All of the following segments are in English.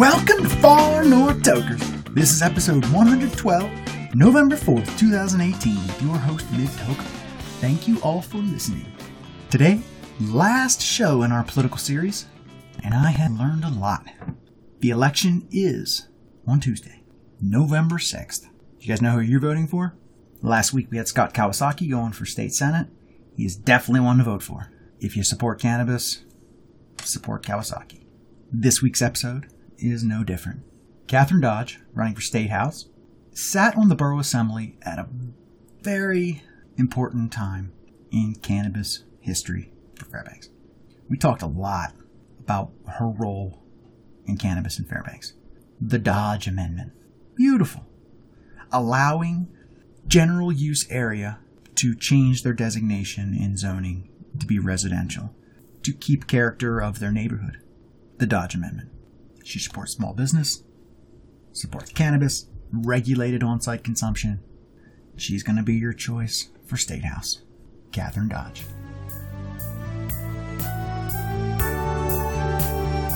Welcome to Far North Tokers. This is episode 112, November 4th, 2018, with your host, Mid Toker. Thank you all for listening. Today, last show in our political series, and I have learned a lot. The election is on Tuesday, November 6th. You guys know who you're voting for? Last week we had Scott Kawasaki going for state senate. He is definitely one to vote for. If you support cannabis, support Kawasaki. This week's episode is no different. Kathryn Dodge, running for State House, sat on the Borough Assembly at a very important time in cannabis history for Fairbanks. We talked a lot about her role in cannabis in Fairbanks. The Dodge Amendment. Beautiful. Allowing general use area to change their designation in zoning to be residential to keep character of their neighborhood. The Dodge Amendment. She supports small business, supports cannabis, regulated on site consumption. She's going to be your choice for State House. Kathryn Dodge.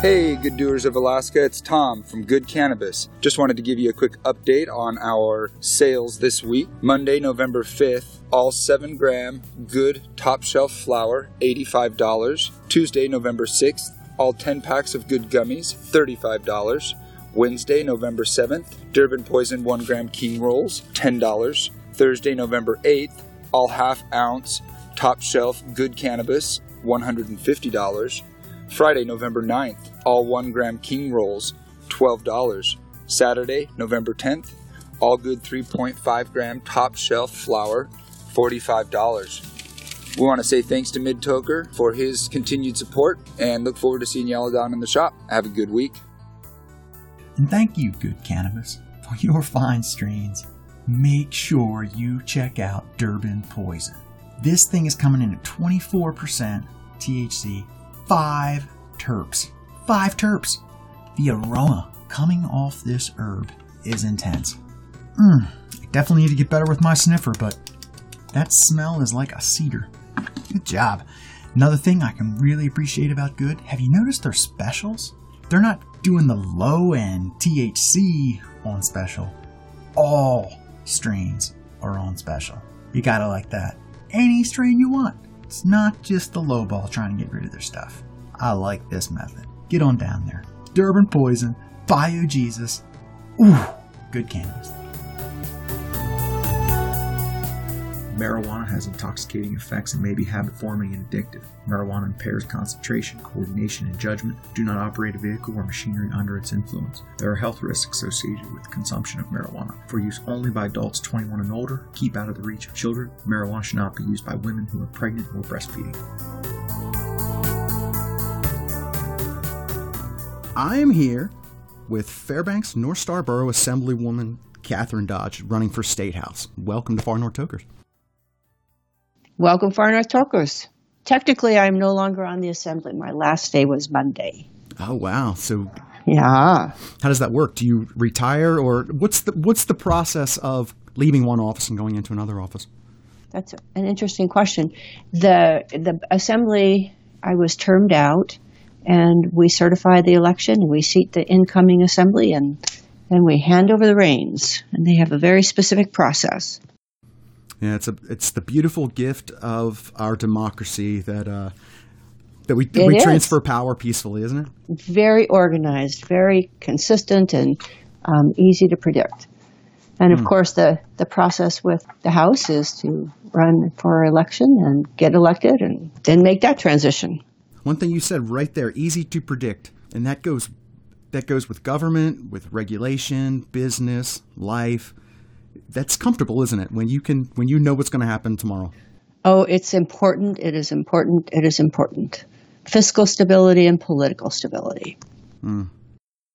Hey, good doers of Alaska, it's Tom from Good Cannabis. Just wanted to give you a quick update on our sales this week. Monday, November 5th, all 7 gram good top shelf flower, $85. Tuesday, November 6th, all 10 packs of good gummies, $35. Wednesday, November 7th, Durban Poison 1 gram king rolls, $10. Thursday, November 8th, all half ounce top shelf good cannabis, $150. Friday, November 9th, all 1 gram king rolls, $12. Saturday, November 10th, all good 3.5 gram top shelf flower, $45. We want to say thanks to Mid Toker for his continued support and look forward to seeing y'all down in the shop. Have a good week. And thank you, Good Cannabis, for your fine strains. Make sure you check out Durban Poison. This thing is coming in at 24% THC, 5 terps. 5 terps. The aroma coming off this herb is intense. Mmm, I definitely need to get better with my sniffer, but that smell is like a cedar. Good job. Another thing I can really appreciate about Good, have you noticed their specials? They're not doing the low end THC on special. All strains are on special. You gotta like that. Any strain you want. It's not just the low ball trying to get rid of their stuff. I like this method. Get on down there. Durban Poison, Bio Jesus. Ooh, good cannabis. Marijuana has intoxicating effects and may be habit forming and addictive. Marijuana impairs concentration, coordination, and judgment. Do not operate a vehicle or machinery under its influence. There are health risks associated with consumption of marijuana. For use only by adults 21 and older, keep out of the reach of children. Marijuana should not be used by women who are pregnant or breastfeeding. I am here with Fairbanks North Star Borough Assemblywoman Kathryn Dodge running for State House. Welcome to Far North Tokers. Welcome, Far North Tokers. Technically, I'm no longer on the assembly. My last day was Monday. Oh wow! So Yeah. how does that work? Do you retire, or what's the what's the process of leaving one office and going into another office? That's an interesting question. The the assembly I was termed out and we certify the election and we seat the incoming assembly and and we hand over the reins and they have a very specific process. Yeah, it's a it's the beautiful gift of our democracy that uh, that we that we is. transfer power peacefully, isn't it? Very organized, very consistent and um, easy to predict. And of course, the, the process with the House is to run for election and get elected and then make that transition. One thing you said right there, easy to predict, and that goes that goes with government, with regulation, business, life. That's comfortable, isn't it? When you can when you know what's going to happen tomorrow. Oh, it's important. It is important. It is important. Fiscal stability and political stability,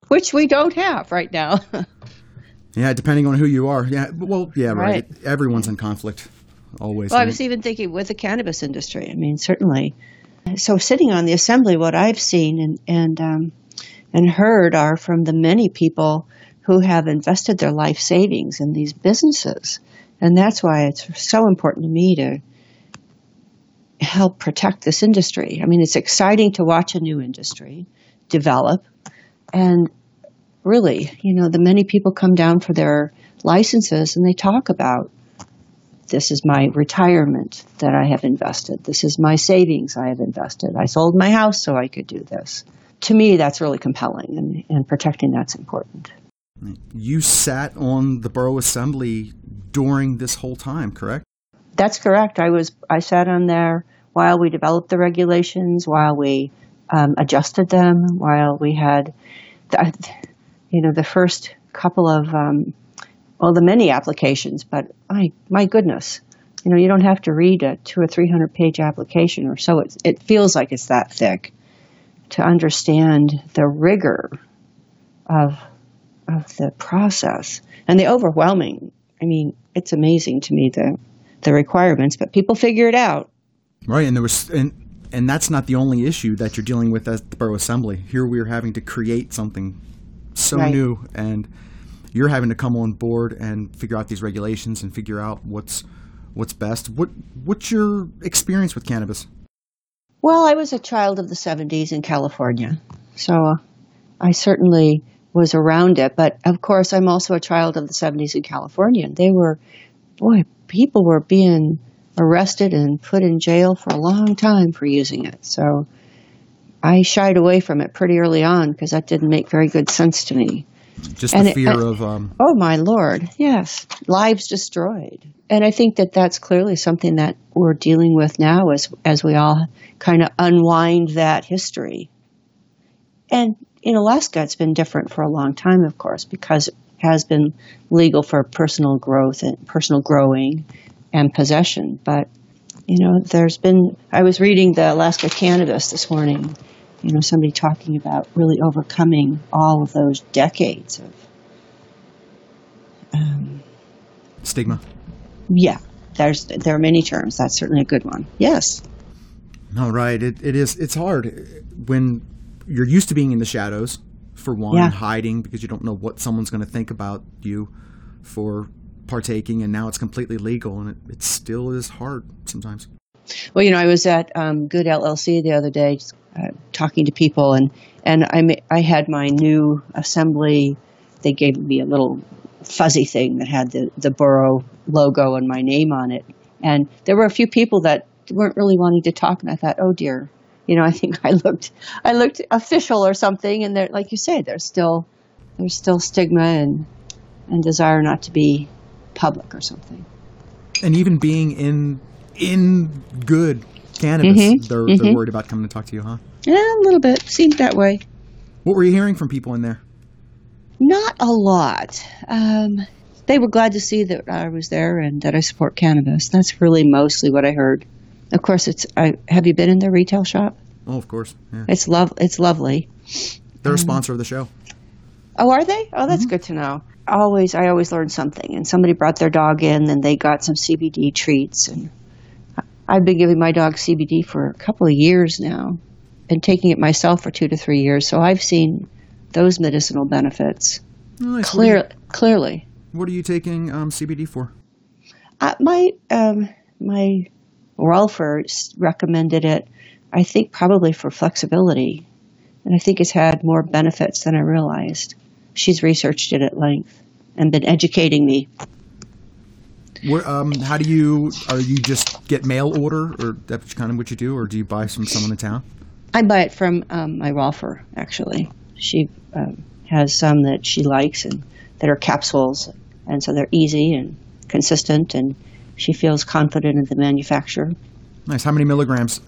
which we don't have right now. Yeah, depending on who you are. Yeah, well, yeah, right. Right. Everyone's in conflict always. well, I was even thinking with the cannabis industry. I mean, certainly. So, sitting on the assembly, what I've seen and and um, and heard are from the many people who have invested their life savings in these businesses, and that's why it's so important to me to help protect this industry. I mean, it's exciting to watch a new industry develop, and really, you know, the many people come down for their licenses and they talk about this is my retirement that I have invested. This is my savings I have invested. I sold my house so I could do this. To me, that's really compelling, and, and protecting that's important. You sat on the borough assembly during this whole time, correct? That's correct. I was I sat on there while we developed the regulations, while we um, adjusted them, while we had, the, you know, the first couple of um, well, the many applications. But my my goodness, you know, you don't have to read a two or three hundred page application or so. It it feels like it's that thick to understand the rigor of of the process and the overwhelming. I mean, it's amazing to me the the requirements, but people figure it out. Right, and there was and and that's not the only issue that you're dealing with at the borough assembly. Here we are having to create something so Right. new, and you're having to come on board and figure out these regulations and figure out what's what's best. What what's your experience with cannabis? Well, I was a child of the 70s in California, so I certainly was around it. But of course, I'm also a child of the 70s in California. And they were, boy, people were being arrested and put in jail for a long time for using it. So I shied away from it pretty early on because that didn't make very good sense to me. Just And the it- fear I- of um, Oh my lord, yes, lives destroyed. And I think that that's clearly something that we're dealing with now as as we all kind of unwind that history. And in Alaska it's been different for a long time of course because it has been legal for personal growth and personal growing and possession, but you know, there's been I was reading the Alaska Cannabis this morning you know, somebody talking about really overcoming all of those decades of, um, stigma. yeah, there's there are many terms. That's certainly a good one. Yes, No, right. It, it is. It's hard when you're used to being in the shadows, for one, Yeah. hiding because you don't know what someone's going to think about you for partaking, and now it's completely legal, and it, it still is hard sometimes. Well, you know, I was at um, Good LLC the other day, uh, talking to people, and and I ma- I had my new assembly. They gave me a little fuzzy thing that had the the borough logo and my name on it, and there were a few people that weren't really wanting to talk, and I thought, oh dear, you know, I think I looked I looked official or something, and there, like you say, there's still there's still stigma and and desire not to be public or something. And even being in in good cannabis, Mhm, they're they're mhm. worried about coming to talk to you, huh? Yeah, a little bit seemed that way. What were you hearing from people in there? Not a lot. Um, they were glad to see that I was there and that I support cannabis. That's really mostly what I heard. Of course, it's. I, have you been in their retail shop? Oh, of course. Yeah. It's love. It's lovely. They're a sponsor of the show. Oh, are they? Oh, that's good to know. Always, I always learn something. And somebody brought their dog in, and they got some CBD treats. And I've been giving my dog CBD for a couple of years now, and taking it myself for two to three years. So I've seen those medicinal benefits nice. clear, What you, clearly. what are you taking um, CBD for? Uh, my um, my Rolfer recommended it. I think probably for flexibility, and I think it's had more benefits than I realized. She's researched it at length and been educating me. Where, um, how do you? Are you just get mail order, or that's kind of what you do, or do you buy from someone in town? I buy it from um, my Rolfer actually. She um, has some that she likes and that are capsules, and so they're easy and consistent, and she feels confident in the manufacturer. Nice. How many milligrams?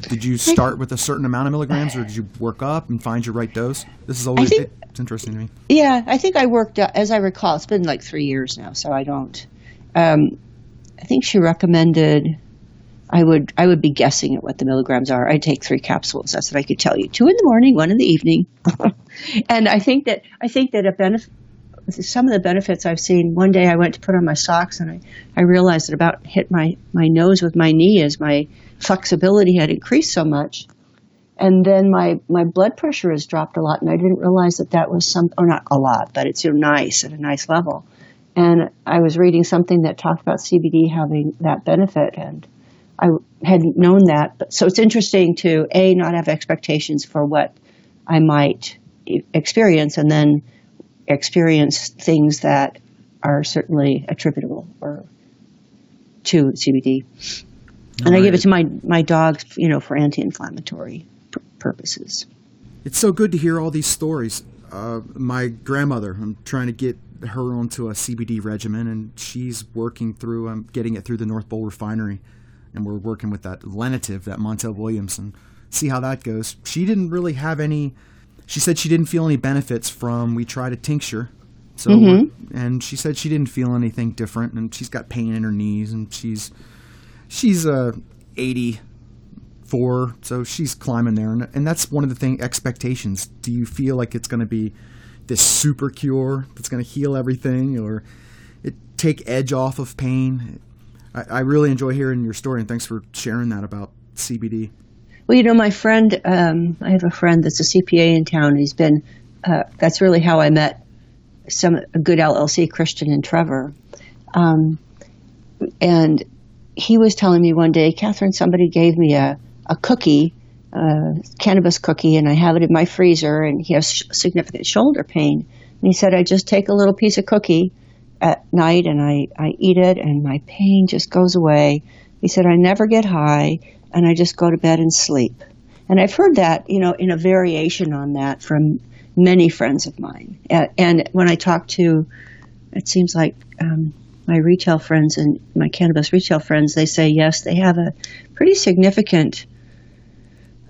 Did you start with a certain amount of milligrams, or did you work up and find your right dose? This is always think- it's interesting to me. Yeah, I think I worked as I recall, it's been like three years now, so I don't. Um, I think she recommended I would I would be guessing at what the milligrams are. I'd take three capsules. That's what I could tell you. Two in the morning, one in the evening. and I think that I think that a benefit. Some of the benefits I've seen. One day I went to put on my socks and I, I realized that about hit my, my nose with my knee as my flexibility had increased so much and then my my blood pressure has dropped a lot, and I didn't realize that that was some, or not a lot, but it's you know, nice at a nice level. And I was reading something that talked about CBD having that benefit, and I hadn't known that. But so it's interesting to a not have expectations for what I might experience, and then experience things that are certainly attributable or to CBD. And I give it to my my dogs, you know, for anti-inflammatory p- purposes. It's so good to hear all these stories. Uh, my grandmother, I'm trying to get her onto a CBD regimen, and she's working through. I'm getting it through the North Bowl refinery, and we're working with that lenitiv, that Montel Williams, and see how that goes. She didn't really have any. She said she didn't feel any benefits from. We tried a tincture, so and she said she didn't feel anything different, and she's got pain in her knees, and she's she's uh 84 so she's climbing there. And, and that's one of the thing expectations. Do you feel like it's going to be this super cure that's going to heal everything or it take edge off of pain? I, I really enjoy hearing your story and thanks for sharing that about cbd Well, you know, my friend, um, I have a friend that's a CPA in town. He's been, uh, that's really how I met some a good LLC, Christian and Trevor. Um, and he was telling me one day, Kathryn, somebody gave me a, a cookie, a cannabis cookie, and I have it in my freezer, and he has sh- significant shoulder pain. And he said, I just take a little piece of cookie at night and I, I eat it, and my pain just goes away. He said, I never get high, and I just go to bed and sleep. And I've heard that, you know, in a variation on that from many friends of mine. And, when I talk to, it seems like um, my retail friends and my cannabis retail friends, they say yes, they have a pretty significant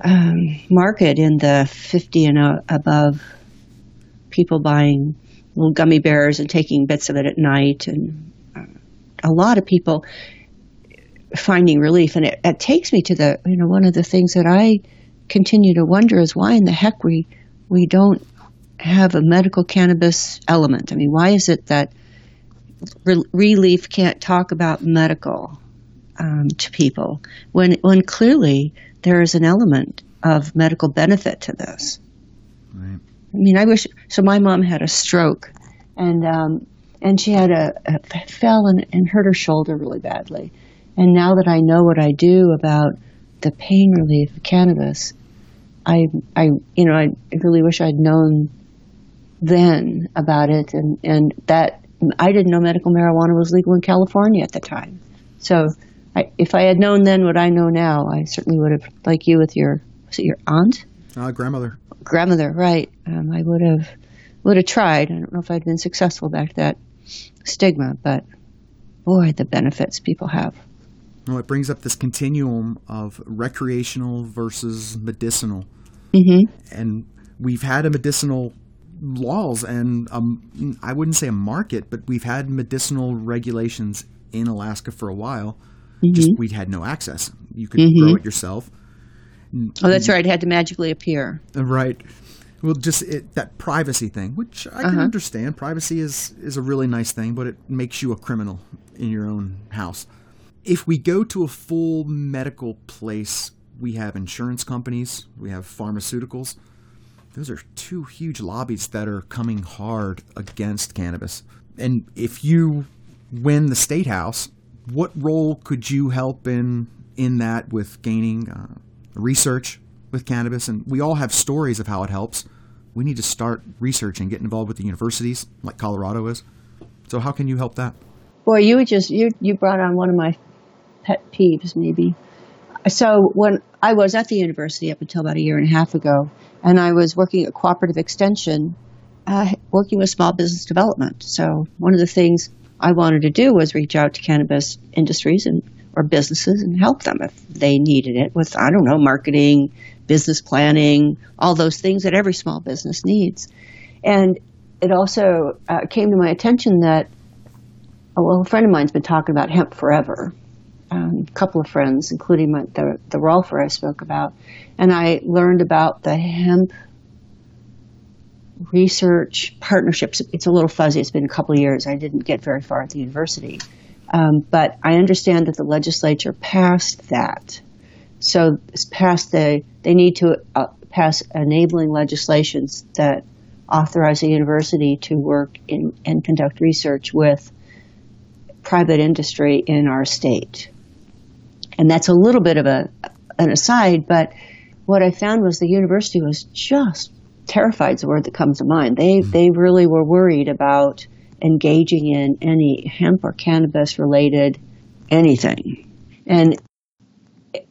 um, market in the 50 and above people buying little gummy bears and taking bits of it at night, and uh, a lot of people finding relief. And it, it takes me to the, you know, one of the things that I continue to wonder is why in the heck we we don't have a medical cannabis element. I mean, why is it that re- relief can't talk about medical um, to people when when clearly there is an element of medical benefit to this? right I mean, I wish. So my mom had a stroke, and um, and she had a, a fell and, and hurt her shoulder really badly. And now that I know what I do about the pain relief of cannabis, I I you know I really wish I'd known then about it, and and that I didn't know medical marijuana was legal in California at the time. So I, if I had known then what I know now, I certainly would have, like you with your was it your aunt? uh, grandmother grandmother, right? Um, I would have would have tried. I don't know if I'd been successful back to that stigma, but boy, the benefits people have. Well it brings up this continuum of recreational versus medicinal Mm-hmm. and we've had a medicinal laws and um, I wouldn't say a market, but we've had medicinal regulations in Alaska for a while. Just we had no access. You could grow it yourself, Oh, that's right. It had to magically appear. Uh, right? Well, just it, that privacy thing, which I can understand. Privacy is is a really nice thing, but it makes you a criminal in your own house. If we go to a full medical place, we have insurance companies, we have pharmaceuticals. Those are two huge lobbies that are coming hard against cannabis. And if you win the state house, what role could you help in in that with gaining uh, research with cannabis? And we all have stories of how it helps. We need to start researching, get involved with the universities, like Colorado is. So how can you help that? Boy, you just you you brought on one of my pet peeves, maybe. So when I was at the university up until about a year and a half ago, and I was working at cooperative extension, uh, working with small business development. So one of the things I wanted to do was reach out to cannabis industries and or businesses and help them if they needed it with I don't know marketing, business planning, all those things that every small business needs. And it also uh, came to my attention that well, a friend of mine's been talking about hemp forever. Um, a couple of friends, including my, the the Rolfer I spoke about, and I learned about the hemp research partnerships. It's a little fuzzy. It's been a couple of years. I didn't get very far at the university, um, but I understand that the legislature passed that. So it's passed the they need to uh, pass enabling legislations that authorize a university to work in and conduct research with private industry in our state. And that's a little bit of a an aside, but what I found was the university was just terrified is the word that comes to mind. They mm-hmm. they really were worried about engaging in any hemp or cannabis related anything, and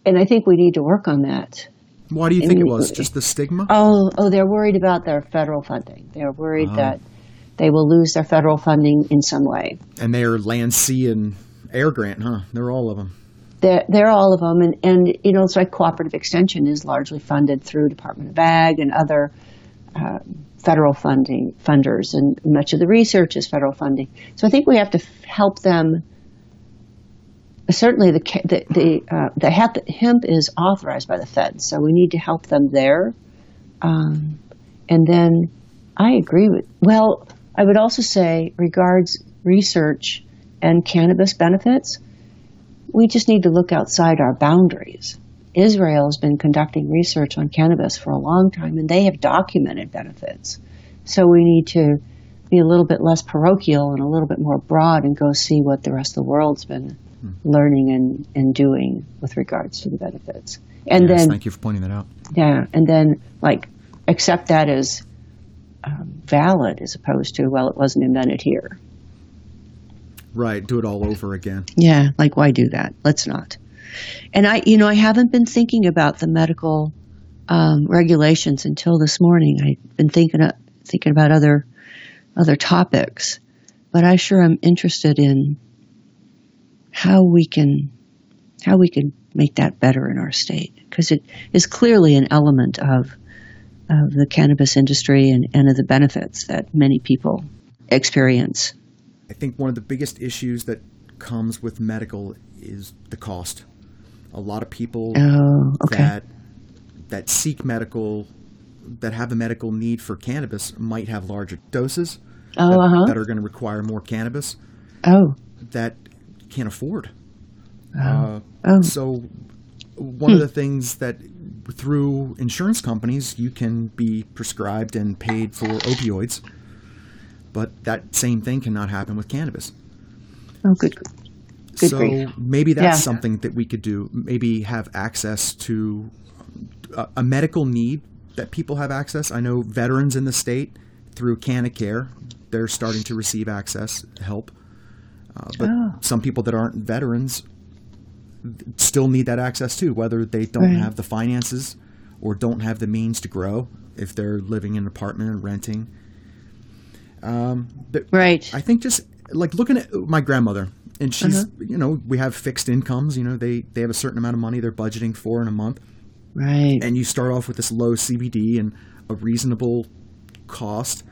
and I think we need to work on that. Why do you think it was? Just the stigma? Oh, oh, they're worried about their federal funding. They're worried Oh. that they will lose their federal funding in some way. And they're land, sea, and air grant, huh? They're all of them. They're, they're all of them, and, and you know, it's like cooperative extension is largely funded through Department of Ag and other uh, federal funding funders, and much of the research is federal funding. So I think we have to f- help them. Certainly, the the the, uh, the hemp, is authorized by the Fed, so we need to help them there. Um, and then, I agree with. Well, I would also say, regards research and cannabis benefits we just need to look outside our boundaries. Israel has been conducting research on cannabis for a long time, and they have documented benefits. So we need to be a little bit less parochial and a little bit more broad and go see what the rest of the world's been learning and, and doing with regards to the benefits. And yes, then, thank you for pointing that out. yeah, and then like accept that as um, valid as opposed to, well, it wasn't invented here. Right, do it all over again. Yeah, like why do that? Let's not. And I, you know, I haven't been thinking about the medical um, regulations until this morning. I've been thinking of, thinking about other other topics, but I sure am interested in how we can how we can make that better in our state because it is clearly an element of of the cannabis industry and, and of the benefits that many people experience. I think one of the biggest issues that comes with medical is the cost. A lot of people Oh, okay. that that seek medical that have a medical need for cannabis might have larger doses Oh, that, uh-huh. that are going to require more cannabis Oh, that can't afford. oh, Uh, oh. So, one of the things that through insurance companies you can be prescribed and paid for opioids, but that same thing cannot happen with cannabis. oh, good. Good so grief. maybe that's Yeah. something that we could do. Maybe have access to a, a medical need that people have access. I know veterans in the state through Canacare, they're starting to receive access help. Uh, but Oh. some people that aren't veterans still need that access too, whether they don't Right. have the finances or don't have the means to grow if they're living in an apartment and renting. Um, but Right. I think just like looking at my grandmother, and she's you know we have fixed incomes. You know they they have a certain amount of money they're budgeting for in a month, right. and you start off with this low CBD and a reasonable cost,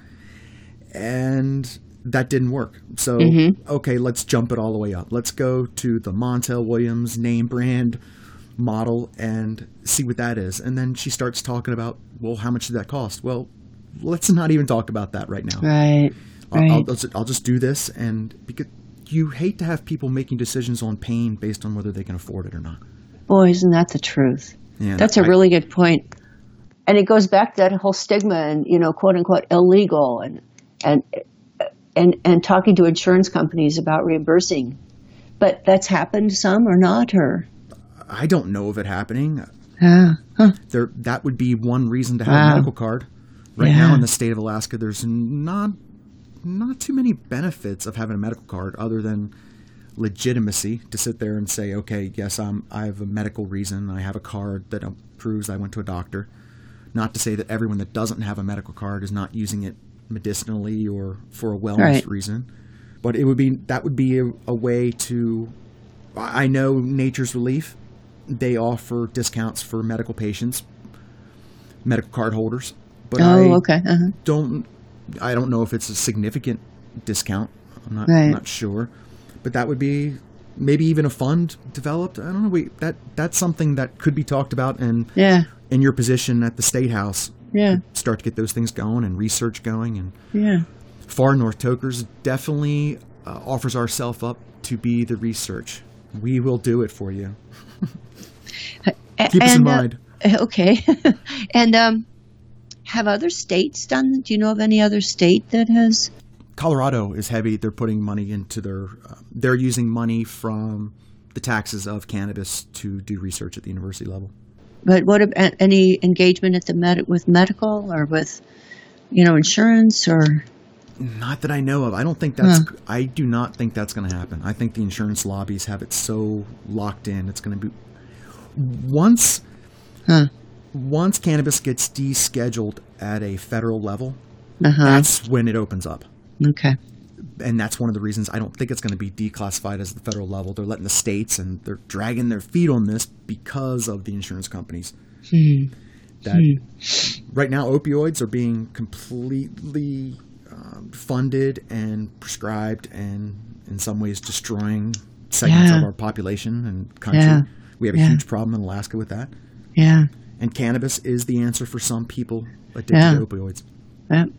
and that didn't work. So okay, let's jump it all the way up. Let's go to the Montel Williams name brand model and see what that is. And then she starts talking about, well, how much did that cost? Well, let's not even talk about that right now. Right. I'll, Right. I'll, I'll just- do this, and because you hate to have people making decisions on pain based on whether they can afford it or not. Boy, isn't that the truth? Yeah, That's a I- really good point. And it goes back to that whole stigma and, you know, quote unquote illegal and, and, and, and talking to insurance companies about reimbursing. But that's happened some or not, or? I don't know of it happening. Yeah. Huh. There, that would be one reason to have Wow. a medical card. Right Yeah. now in the state of Alaska, there's not not too many benefits of having a medical card other than legitimacy to sit there and say, okay, yes, I'm, I have a medical reason. I have a card that proves I went to a doctor. Not to say that everyone that doesn't have a medical card is not using it medicinally or for a wellness Right. reason, but it would be that would be a, a way to. I I know Nature's Relief, they offer discounts for medical patients, medical card holders, but I Oh, okay. Uh-huh. don't I don't know if it's a significant discount. I'm not Right. I'm not sure, but that would be maybe even a fund developed. I don't know. We that that's something that could be talked about and Yeah. in your position at the state house Yeah. start to get those things going and research going and Yeah. far north tokers definitely uh, offers ourselves up to be the research we will do it for you A- keep us in and, uh, mind Okay. and um, have other states done? Do you know of any other state that has? colorado is heavy they're putting money into their uh, they're using money from the taxes of cannabis to do research at the university level But what about any engagement at the med- with medical or with, you know, insurance or? Not that I know of. I don't think that's. I do not think that's going to happen. I think the insurance lobbies have it so locked in. It's going to be once. Huh. Once cannabis gets descheduled at a federal level, Uh huh. that's when it opens up. Okay. and that's one of the reasons I don't think it's going to be declassified as the federal level. They're letting the states and they're dragging their feet on this because of the insurance companies. That right now opioids are being completely um, funded and prescribed, and in some ways destroying segments Yeah. of our population and country. Yeah. We have a Yeah. huge problem in Alaska with that, Yeah. And cannabis is the answer for some people addicted Yeah. to opioids. Yep.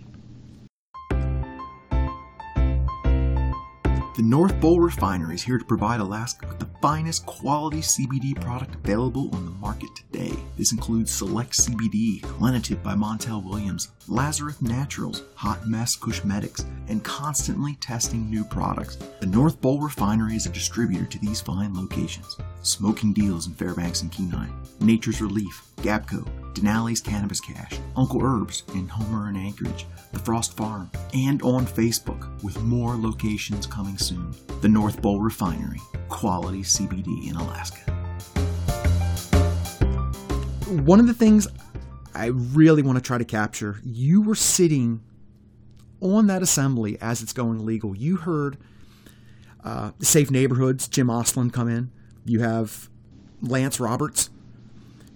The North Bowl Refinery is here to provide Alaska with the finest quality CBD product available on the market today. This includes Select CBD, Lenitiv by Montel Williams, Lazarus Naturals, Hot Mess Cosmetics, and constantly testing new products. The North Bowl Refinery is a distributor to these fine locations. Smoking Deals in Fairbanks and Kenai, Nature's Relief, Gabco, Denali's Cannabis Cache, Uncle Herbs in Homer and Anchorage, The Frost Farm, and on Facebook with more locations coming soon. The North Bowl Refinery, quality CBD in Alaska. one of the things I really want to try to capture, you were sitting on that assembly as it's going legal. You heard uh, Safe Neighborhoods, Jim Oslin come in. You have Lance Roberts,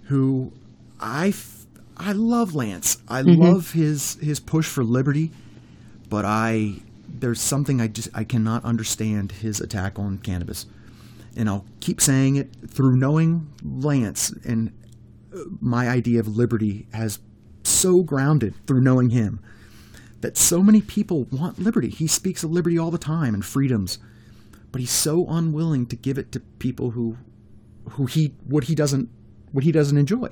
who I, f- I love Lance. I mm-hmm. love his his push for liberty, but I there's something I just I cannot understand his attack on cannabis, and I'll keep saying it through knowing Lance and uh, my idea of liberty has so grounded through knowing him that so many people want liberty. He speaks of liberty all the time and freedoms, but he's so unwilling to give it to people who who he what he doesn't what he doesn't enjoy.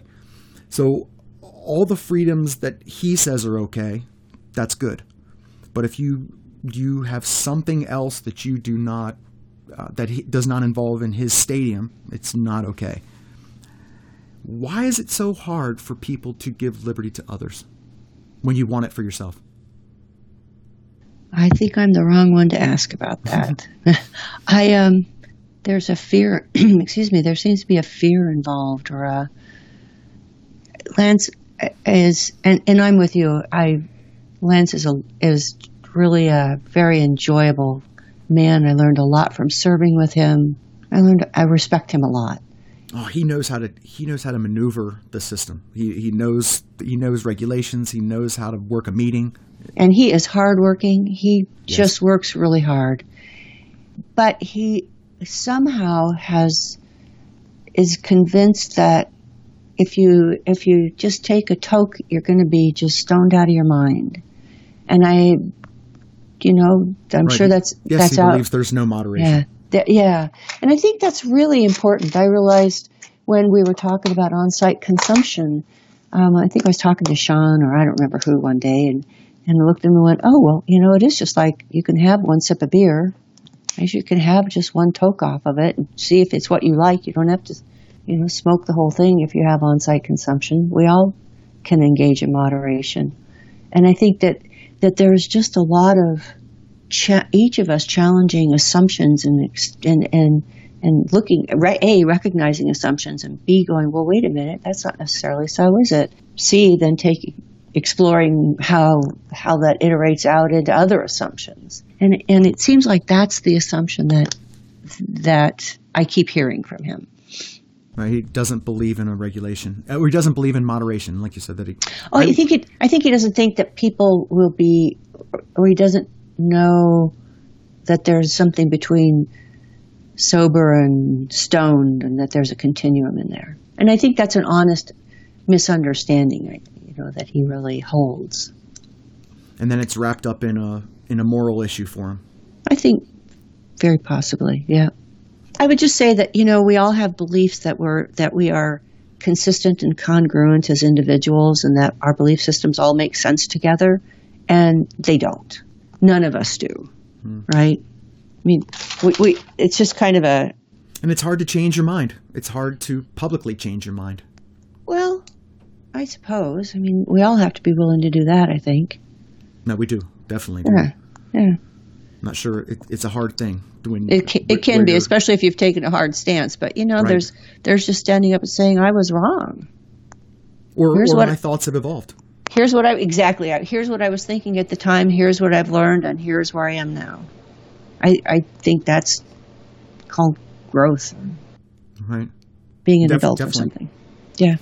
So all the freedoms that he says are okay, that's good. But if you you have something else that you do not uh, that he does not involve in his stadium, it's not okay. Why is it so hard for people to give liberty to others when you want it for yourself? I think I'm the wrong one to ask about that. I um, there's a fear. excuse me. There seems to be a fear involved, or a Lance is, and and I'm with you. I Lance is a is really a very enjoyable man. I learned a lot from serving with him. I learned I respect him a lot. Oh, he knows how to he knows how to maneuver the system. He he knows he knows regulations. He knows how to work a meeting. And he is hardworking. He just works really hard, but he somehow has is convinced that if you if you just take a toke, you're going to be just stoned out of your mind. And I, you know, I'm Right. sure that's yes, that's he out. believes there's no moderation. Yeah, yeah, and I think that's really important. I realized when we were talking about on-site consumption. Um, I think I was talking to Sean, or I don't remember who, one day, and and looked at him and went, "Oh well, you know, it is just like you can have one sip of beer, as you can have just one toke off of it, and see if it's what you like. You don't have to, you know, smoke the whole thing if you have on-site consumption. We all can engage in moderation, and I think that that there's just a lot of cha- each of us challenging assumptions and and and and looking a recognizing assumptions and b going well wait a minute that's not necessarily so is it c then taking exploring how how that iterates out into other assumptions and and it seems like that's the assumption that that I keep hearing from him Right? He doesn't believe in a regulation, uh, or he doesn't believe in moderation, like you said that he. Oh, I think it. I think he doesn't think that people will be, or he doesn't know that there's something between sober and stoned, and that there's a continuum in there. And I think that's an honest misunderstanding, right, you know, that he really holds. and then it's wrapped up in a in a moral issue for him. I think very possibly, yeah. I would just say that you know we all have beliefs that we're that we are consistent and congruent as individuals, and that our belief systems all make sense together, and they don't. None of us do, hmm. right? I mean, we, we it's just kind of a And it's hard to change your mind. It's hard to publicly change your mind. I suppose. I mean, we all have to be willing to do that. I think. No, we do definitely. Do. Yeah, yeah. Not sure. It, it's a hard thing. When, It can, it can be, especially if you've taken a hard stance. But you know, Right. there's there's just standing up and saying I was wrong. or, here's or what- my thoughts have evolved. Here's what I exactly. Here's what I was thinking at the time. Here's what I've learned, and here's where I am now. I I think that's called growth, Right. being an Def- adult or something. Yeah.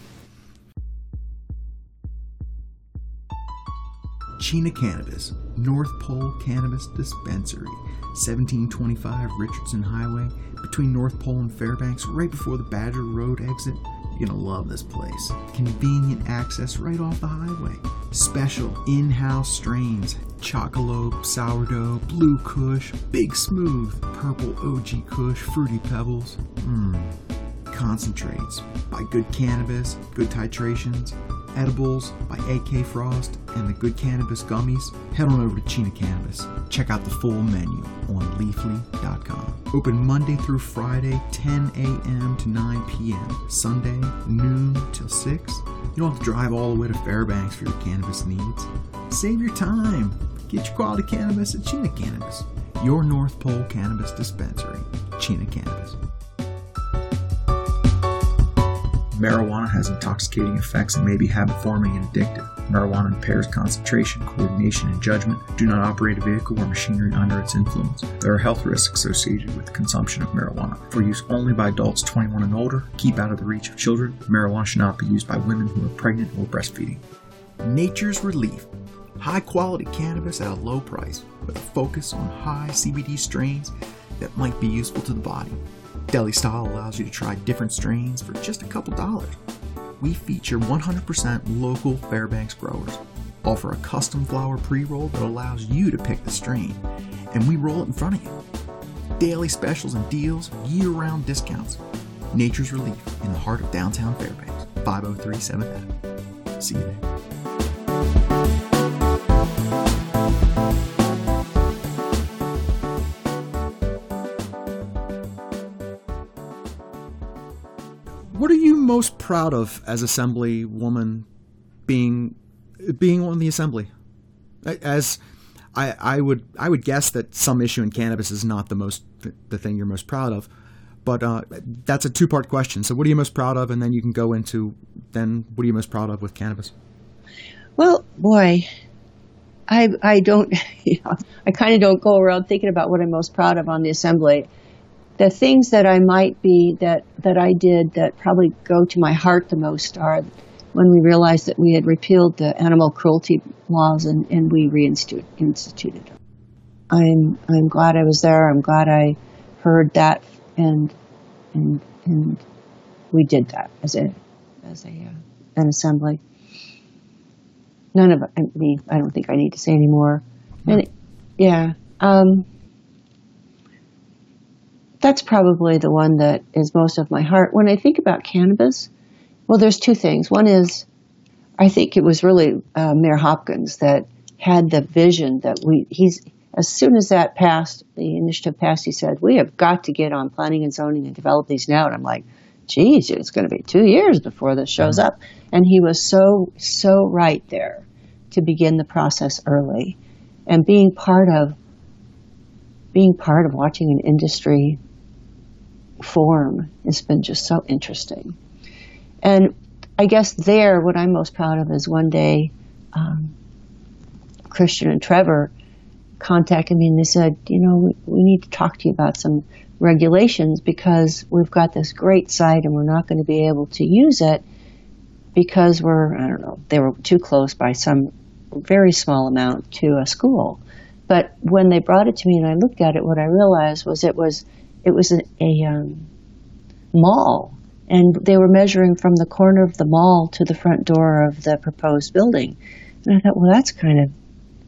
Chena Cannabis, North Pole Cannabis Dispensary, 1725 Richardson Highway, between North Pole and Fairbanks, right before the Badger Road exit. You're gonna love this place. Convenient access right off the highway. Special in house strains Chocolope, Sourdough, Blue Kush, Big Smooth, Purple OG Kush, Fruity Pebbles. Mmm concentrates by Good Cannabis, Good Titrations, edibles by AK Frost, and the Good Cannabis gummies, head on over to Chena Cannabis. Check out the full menu on leafly.com. Open Monday through Friday, 10 a.m. to 9 p.m. Sunday, noon till 6. You don't have to drive all the way to Fairbanks for your cannabis needs. Save your time. Get your quality cannabis at Chena Cannabis, your North Pole cannabis dispensary. Chena Cannabis. Marijuana has intoxicating effects and may be habit forming and addictive. Marijuana impairs concentration, coordination, and judgment. Do not operate a vehicle or machinery under its influence. There are health risks associated with the consumption of marijuana. For use only by adults 21 and older, keep out of the reach of children. Marijuana should not be used by women who are pregnant or breastfeeding. Nature's Relief. High quality cannabis at a low price with a focus on high CBD strains that might be useful to the body. Deli Style allows you to try different strains for just a couple dollars. We feature 100% local Fairbanks growers, offer a custom flower pre roll that allows you to pick the strain, and we roll it in front of you. Daily specials and deals, year round discounts. Nature's Relief in the heart of downtown Fairbanks, 503 7th Avenue. See you there. Most proud of as assemblywoman being being on the assembly? As I, I would I would guess that some issue in cannabis is not the most the thing you're most proud of, but uh, that's a two part question. So what are you most proud of, and then you can go into then what are you most proud of with cannabis? Well, boy, I I don't. You know, I kind of don't go around thinking about what I'm most proud of on the assembly. The things that I might be that that I did that probably go to my heart the most are when we realized that we had repealed the animal cruelty laws and, and we reinstituted instituted them. I'm I'm glad I was there. I'm glad I heard that and and and we did that as a as a uh, an assembly none of I mean, I don't think I need to say anymore. And it- yeah, um, that's probably the one that is most of my heart. When I think about cannabis, well, there's two things. One is, I think it was really uh, Mayor Hopkins that had the vision that we. He's as soon as that passed, the initiative passed, he said, "We have got to get on planning and zoning and develop these now." And I'm like, geez, it's going to be two years before this shows up. And he was so, so right there to begin the process early. And being part of, being part of watching an industry form has been just so interesting. And I guess there, what I'm most proud of is one day, um, Christian and Trevor contacted me and they said, you know, we, we need to talk to you about some regulations because we've got this great site and we're not going to be able to use it because we're, I don't know, they were too close by some very small amount to a school. But when they brought it to me and I looked at it, what I realized was it was, it was a, a um, mall and they were measuring from the corner of the mall to the front door of the proposed building. And I thought, well, that's kind of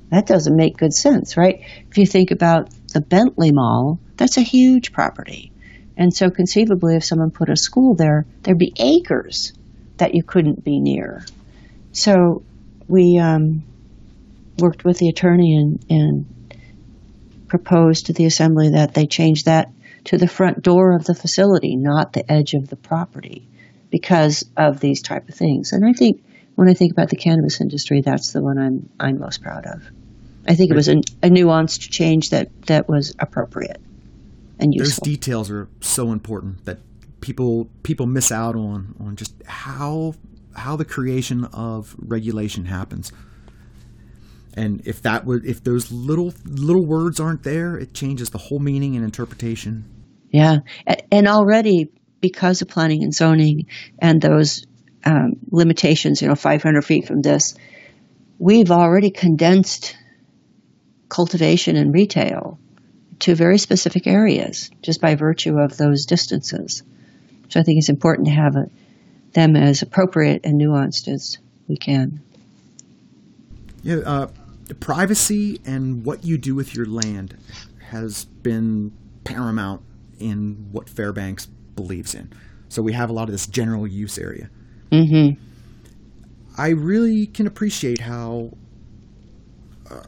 that doesn't make good sense, right? If you think about the Bentley Mall, that's a huge property. And so conceivably, if someone put a school there, there'd be acres that you couldn't be near. So we um, worked with the attorney and, and proposed to the assembly that they change that to the front door of the facility, not the edge of the property, because of these type of things. And I think when I think about the cannabis industry, that's the one I'm I'm most proud of. I think it was a, a nuanced change that that was appropriate and useful. Those details are so important that people people miss out on on just how how the creation of regulation happens. And if that would if those little little words aren't there, it changes the whole meaning and interpretation. Yeah, and already because of planning and zoning and those um, limitations, you know, 500 feet from this, we've already condensed cultivation and retail to very specific areas just by virtue of those distances. So I think it's important to have a, them as appropriate and nuanced as we can. Yeah, uh, privacy and what you do with your land has been paramount in what Fairbanks believes in. So we have a lot of this general use area. Mm-hmm. I really can appreciate how uh,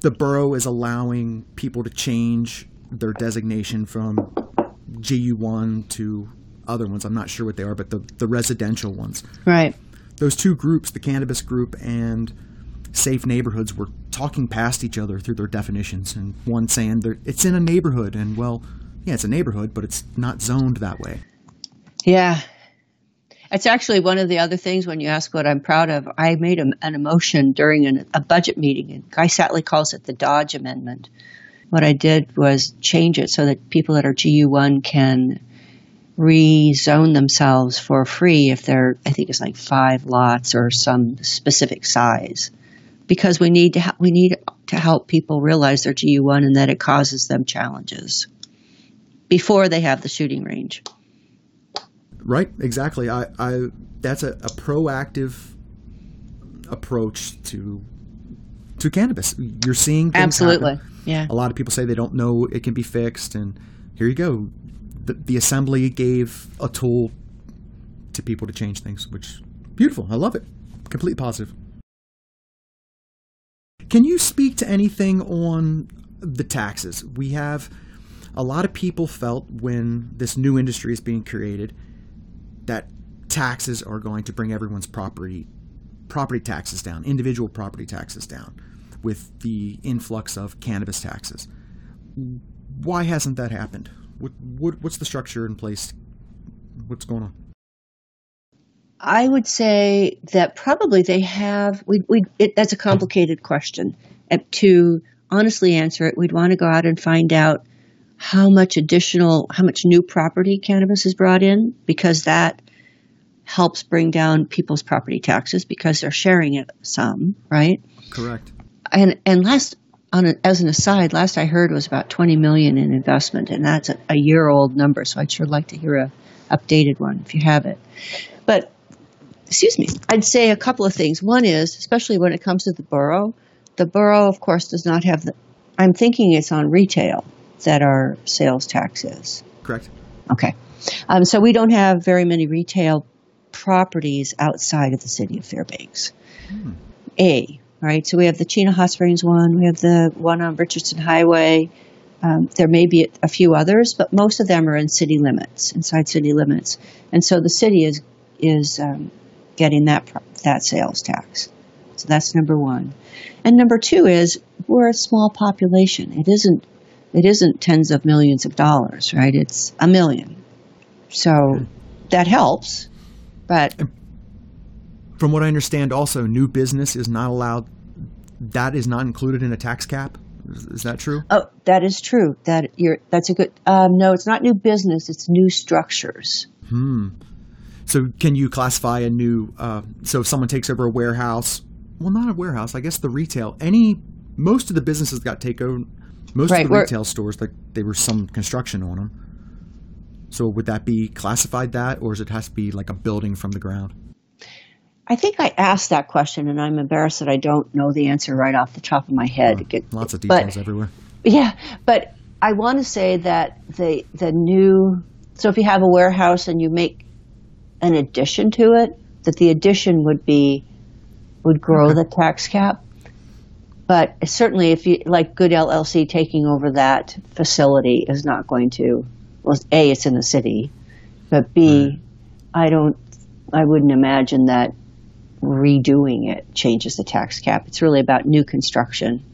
the borough is allowing people to change their designation from GU1 to other ones. I'm not sure what they are, but the, the residential ones. Right. Those two groups, the cannabis group and safe neighborhoods, were talking past each other through their definitions, and one saying it's in a neighborhood, and well, yeah, it's a neighborhood, but it's not zoned that way. Yeah. It's actually one of the other things when you ask what I'm proud of. I made a, an emotion during an, a budget meeting, and Guy Sattley calls it the Dodge Amendment. What I did was change it so that people that are GU1 can rezone themselves for free if they're, I think it's like five lots or some specific size. Because we need to ha- we need to help people realize they're GU1 and that it causes them challenges before they have the shooting range. Right, exactly. I, I that's a, a proactive approach to to cannabis. You're seeing Absolutely. happen. Yeah. A lot of people say they don't know it can be fixed, and here you go. The, the assembly gave a tool to people to change things, which beautiful. I love it. Completely positive. Can you speak to anything on the taxes? We have a lot of people felt when this new industry is being created that taxes are going to bring everyone's property property taxes down, individual property taxes down with the influx of cannabis taxes. Why hasn't that happened? What, what what's the structure in place? What's going on? I would say that probably they have. We, we, it, that's a complicated question. Uh, to honestly answer it, we'd want to go out and find out how much additional, how much new property cannabis is brought in, because that helps bring down people's property taxes because they're sharing it some, right? Correct. And and last on a, as an aside, last I heard was about twenty million in investment, and that's a, a year old number. So I'd sure like to hear a updated one if you have it. But excuse me, I'd say a couple of things. One is, especially when it comes to the borough, the borough, of course, does not have the. I'm thinking it's on retail that our sales tax is. Correct. Okay, um, so we don't have very many retail properties outside of the city of Fairbanks. A right, so we have the Chena Hot Springs one, we have the one on Richardson Highway. Um, there may be a few others, but most of them are in city limits, inside city limits, and so the city is is um, getting that that sales tax. So that's number one, and number two is we're a small population. It isn't it isn't tens of millions of dollars, right? It's a million, so that helps, but From what I understand, also new business is not allowed. That is not included in a tax cap. Is, is that true? oh, that is true. That you're that's a good. Um, no, it's not new business. It's new structures. So can you classify a new? Uh, so if someone takes over a warehouse, well, not a warehouse. I guess the retail. Any most of the businesses got taken. Most Right, of the retail stores, like there was some construction on them. So would that be classified that, or does it has to be like a building from the ground? I think I asked that question, and I'm embarrassed that I don't know the answer right off the top of my head. Get- Lots of but- details everywhere. Yeah, but I want to say that the the new so if you have a warehouse and you make an addition to it, that the addition would be would grow the tax cap. But certainly, if you like Good LLC taking over that facility is not going to. Well, a it's in the city, but b I don't. I wouldn't imagine that redoing it changes the tax cap. It's really about new construction.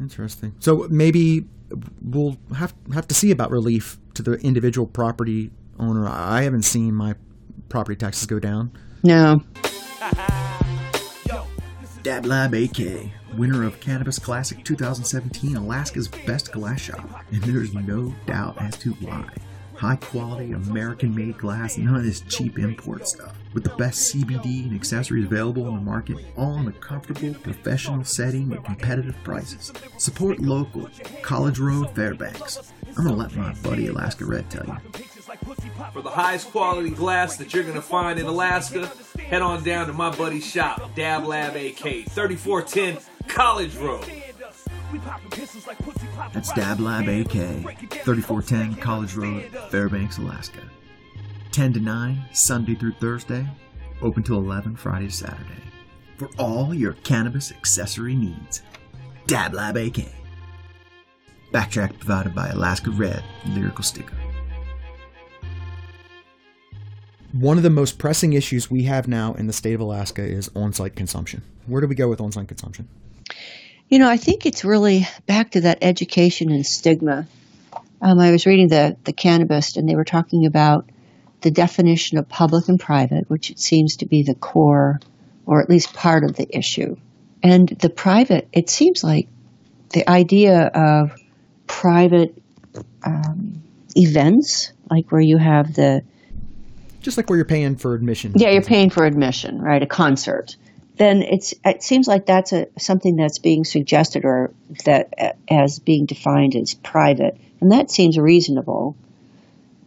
Interesting. So maybe we'll have have to see about relief to the individual property owner. I haven't seen my property taxes go down. No. Dab Lab AK, winner of Cannabis Classic 2017, Alaska's best glass shop, and there's no doubt as to why. High quality American made glass, none of this cheap import stuff. With the best CBD and accessories available on the market, all in a comfortable, professional setting at competitive prices. Support local, College Road, Fairbanks. I'm gonna let my buddy Alaska Red tell you. For the highest quality glass that you're gonna find in Alaska, head on down to my buddy's shop, Dab Lab AK, 3410 College Road. That's Dab Lab AK, 3410 College Road, Fairbanks, Alaska. 10 to 9, Sunday through Thursday, open till 11, Friday to Saturday. For all your cannabis accessory needs. Dab Lab AK. Backtrack provided by Alaska Red, Lyrical Sticker. One of the most pressing issues we have now in the state of Alaska is on site consumption. Where do we go with on site consumption? You know, I think it's really back to that education and stigma. Um, I was reading the, the Cannabist, and they were talking about the definition of public and private, which it seems to be the core or at least part of the issue. And the private, it seems like the idea of private um, events, like where you have the Just like where you're paying for admission. yeah, you're paying for admission, right? A concert. Then it's it seems like that's a something that's being suggested or that as being defined as private, and that seems reasonable,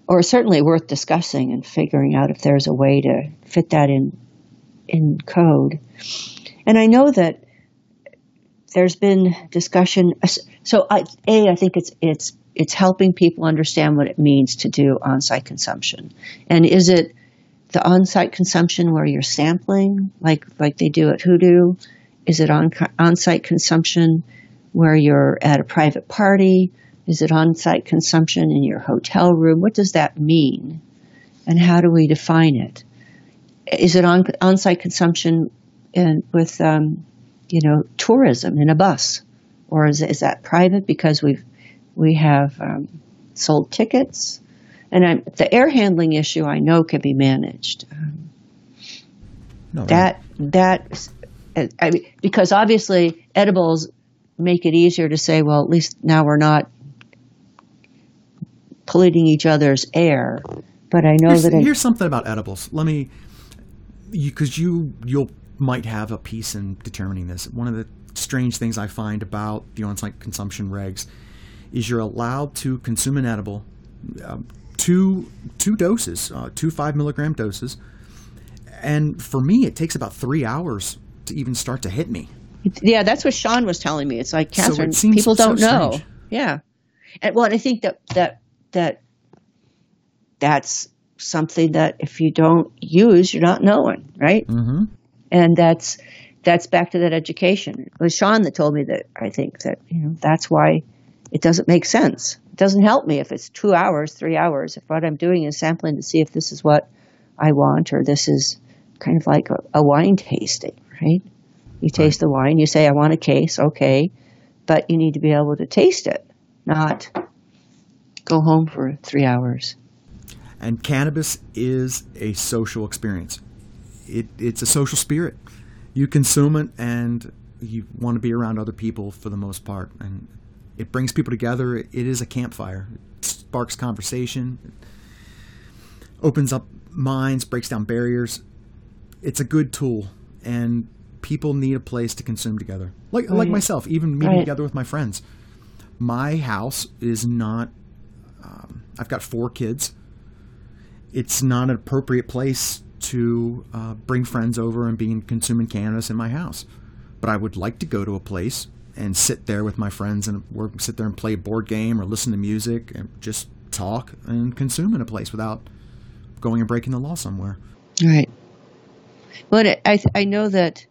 or certainly worth discussing and figuring out if there's a way to fit that in in code. And I know that there's been discussion. So, I, a, I think it's it's it's helping people understand what it means to do on-site consumption, and is it the on-site consumption where you're sampling, like like they do at Hoodoo? Is it on on-site consumption where you're at a private party? Is it on-site consumption in your hotel room? What does that mean, and how do we define it? Is it on on-site consumption in, with um, you know tourism in a bus, or is is that private because we've we have um, sold tickets? And I'm, the air handling issue, I know, can be managed. Um, No, that that I mean, because obviously edibles make it easier to say, well, at least now we're not polluting each other's air. But I know here's, that in, here's something about edibles. Let me, because you you'll might have a piece in determining this. One of the strange things I find about the on-site consumption regs is you're allowed to consume an edible, um, two two doses, uh, two five milligram doses, and for me it takes about three hours to even start to hit me. yeah, that's what Sean was telling me. It's like So it Kathryn, people don't know. Yeah, and well, and I think that that that that's something that if you don't use, you're not knowing, right? Mm-hmm. and that's that's back to that education. It was Sean that told me that I think that you know that's why it doesn't make sense. It doesn't help me if it's two hours, three hours. If what I'm doing is sampling to see if this is what I want or this is kind of like a, a wine tasting, right? You taste the wine, you say I want a case, okay, but you need to be able to taste it, not go home for three hours. And cannabis is a social experience. It, it's a social spirit. You consume it and you want to be around other people for the most part. And it brings people together. It is a campfire. It sparks conversation, it opens up minds, breaks down barriers. It's a good tool. And people need a place to consume together. Like, like myself, even meeting Right. together with my friends. My house is not, um, I've got four kids it's not an appropriate place to uh, bring friends over and be consuming cannabis in my house. But I would like to go to a place and sit there with my friends and work, sit there and play a board game or listen to music and just talk and consume in a place without going and breaking the law somewhere. Right. But I- I I know that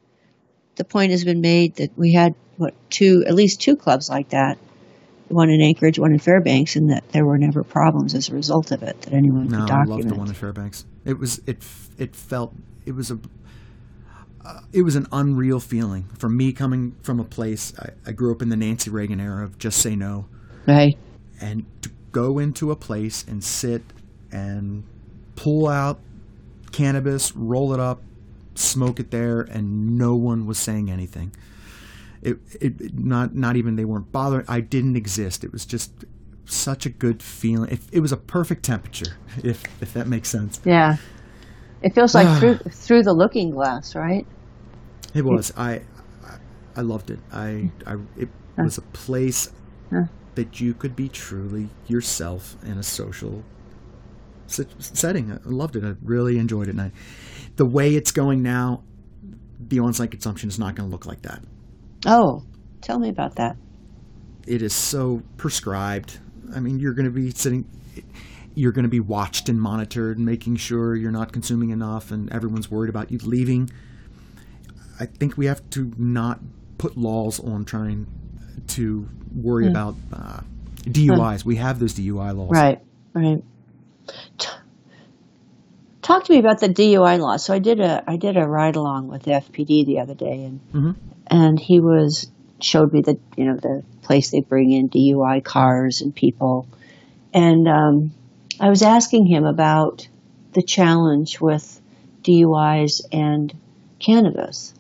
the point has been made that we had what two at least two clubs like that, one in Anchorage, one in Fairbanks, and that there were never problems as a result of it that anyone No, could I document. love the one in Fairbanks. It was it f- it felt it was a Uh, it was an unreal feeling for me coming from a place. I, I grew up in the Nancy Reagan era of just say no, Right. and to go into a place and sit and pull out cannabis, roll it up, smoke it there, and no one was saying anything. It, it not not even they weren't bothering. I didn't exist. It was just such a good feeling. It, it was a perfect temperature, if if that makes sense. Yeah. It feels like through through the looking glass, right? It was. I, I, loved it. I, I, it was a place Huh. that you could be truly yourself in a social setting. I loved it. I really enjoyed it. And I, the way it's going now, the on-site consumption is not going to look like that. Oh, tell me about that. It is so prescribed. I mean, you're going to be sitting. You're going to be watched and monitored, and making sure you're not consuming enough, and everyone's worried about you leaving. I think we have to not put laws on trying to worry about uh, DUIs. We have those DUI laws. Right, right. T- Talk to me about the DUI law. So I did a I did a ride along with the FPD the other day, and Mhm. and he was showed me the you know the place they bring in DUI cars and people, and um, I was asking him about the challenge with DUIs and cannabis,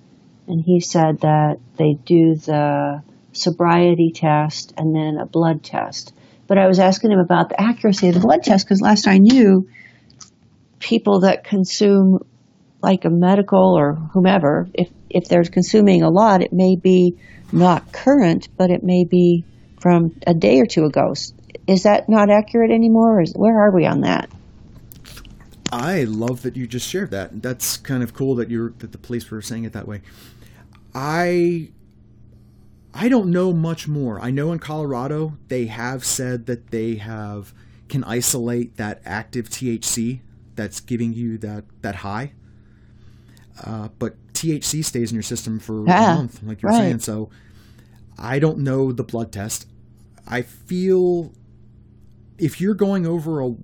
and he said that they do the sobriety test and then a blood test. But I was asking him about the accuracy of the blood test because last I knew, people that consume like a medical or whomever, if if they're consuming a lot, it may be not current, but it may be from a day or two ago. Is that not accurate anymore? Or is, where are we on that? I love that you just shared that. That's kind of cool that you're that the police were saying it that way. I I don't know much more. I know in Colorado they have said that they have can isolate that active THC that's giving you that that high. Uh, but THC stays in your system for Yeah, a month, like you're right. saying. So I don't know the blood test. I feel if you're going over a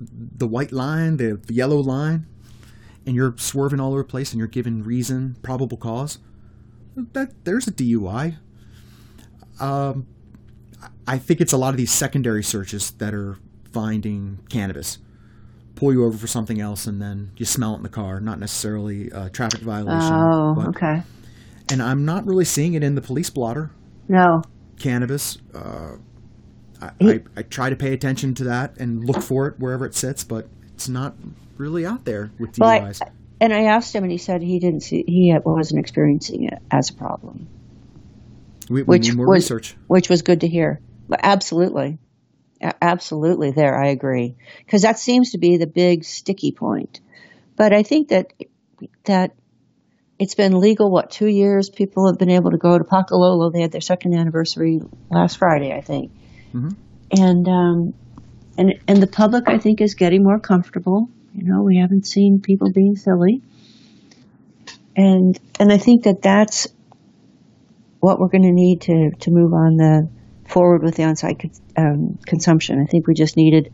the white line, the yellow line, and you're swerving all over the place and you're given reason, probable cause, that there's a DUI. Um, I think it's a lot of these secondary searches that are finding cannabis, pull you over for something else, and then you smell it in the car. Not necessarily a traffic violation. Oh, but- okay. And I'm not really seeing it in the police blotter No. cannabis. Uh, I, I, I try to pay attention to that and look for it wherever it sits, but it's not really out there with Well, I, and I asked him, and he said he didn't see he wasn't experiencing it as a problem. we, we which need more was research. which was good to hear. But absolutely, absolutely, there I agree because that seems to be the big sticky point. But I think that that it's been legal. What two years? People have been able to go to Pakalolo. They had their second anniversary last Friday, I think, Mhm. and um, and and the public I think is getting more comfortable. You know, we haven't seen people being silly, and and I think that that's what we're going to need to to move on the forward with the on-site um, consumption. I think we just needed.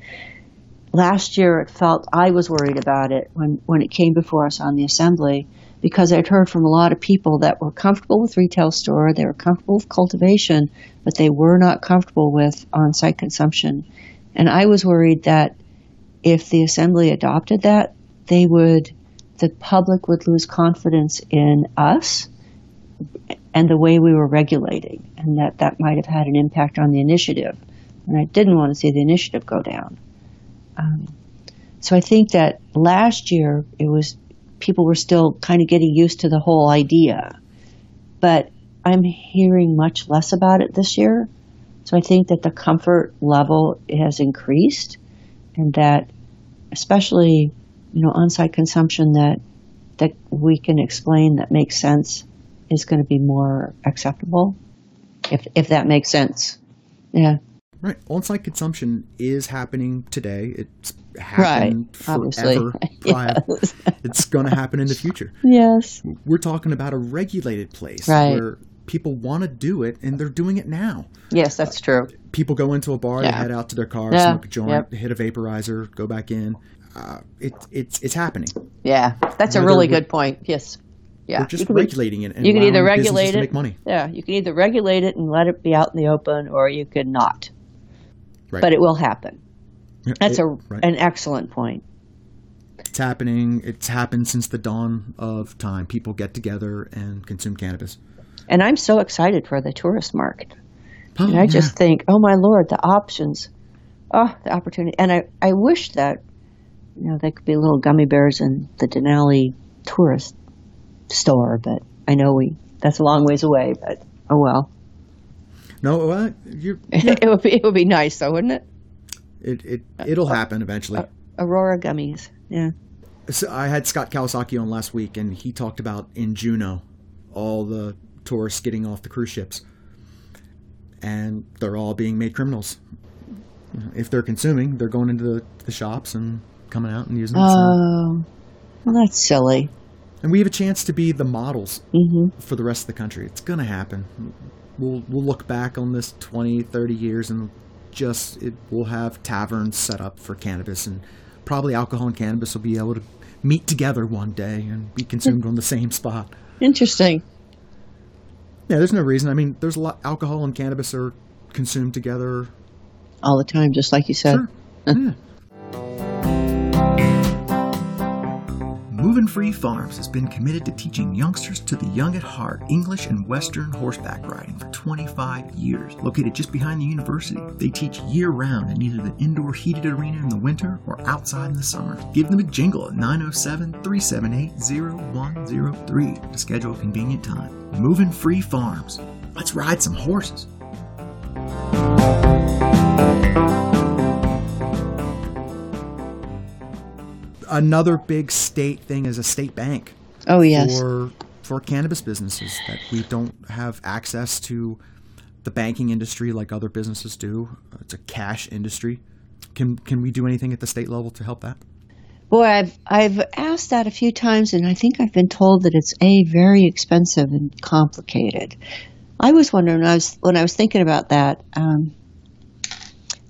Last year, it felt I was worried about it when when it came before us on the assembly because I'd heard from a lot of people that were comfortable with retail store, they were comfortable with cultivation, but they were not comfortable with on-site consumption. And I was worried that if the assembly adopted that, they would, the public would lose confidence in us and the way we were regulating, and that that might have had an impact on the initiative. And I didn't want to see the initiative go down. Um, so I think that last year it was people were still kind of getting used to the whole idea, but I'm hearing much less about it this year. So I think that the comfort level has increased, and that especially you know on-site consumption that that we can explain that makes sense is going to be more acceptable, if if that makes sense. Yeah. Right. On-site consumption is happening today. It's happened obviously. forever. prior. It's going to happen in the future. Yes. We're talking about a regulated place Right. where people want to do it and they're doing it now. Yes, that's true. People go into a bar, they head out to their car, Yeah. smoke a joint, Yep. hit a vaporizer, go back in. Uh, it, it's it's happening. Yeah, that's a really good point. Yes. Yeah, We're just you can be- regulating it. And you can either regulate it. make money. Yeah, you can either regulate it and let it be out in the open, or you could not. Right. But it will happen. That's it- a right. an excellent point. It's happening. It's happened since the dawn of time. People get together and consume cannabis. And I'm so excited for the tourist market. Oh, And I just think, oh my lord, the options, oh, the opportunity. And I, I wish that, you know, there could be little gummy bears in the Denali tourist store, but I know we, that's a long ways away, but oh well. No, uh, you it would be, it would be nice though, wouldn't it? it it it'll happen eventually. Aurora gummies. Yeah. So I had Scott Kawasaki on last week, and he talked about in Juneau all the tourists getting off the cruise ships, and they're all being made criminals. If they're consuming, they're going into the, the shops and coming out and using Oh, well, that's silly. and we have a chance to be the models hmm for the rest of the country. It's going to happen. We'll we'll look back on this 20, 30 years and just it, we'll have taverns set up for cannabis and probably alcohol and cannabis will be able to meet together one day and be consumed on the same spot. Interesting. Yeah, there's no reason. I mean, there's a lot alcohol and cannabis are consumed together. All the time, just like you said. Sure. yeah. Moving Free Farms has been committed to teaching youngsters to the young at heart English and Western horseback riding for 25 years. Located just behind the university, they teach year round in either the indoor heated arena in the winter or outside in the summer. Give them a jingle at 907 378 0103 to schedule a convenient time. Moving Free Farms. Let's ride some horses. Another big state thing is a state bank. Oh, yes. for for cannabis businesses that we don't have access to the banking industry like other businesses do. It's a cash industry. Can can we do anything at the state level to help that? Boy, I've I've asked that a few times, and I think I've been told that it's a very expensive and complicated. I was wondering when I was when I was thinking about that um,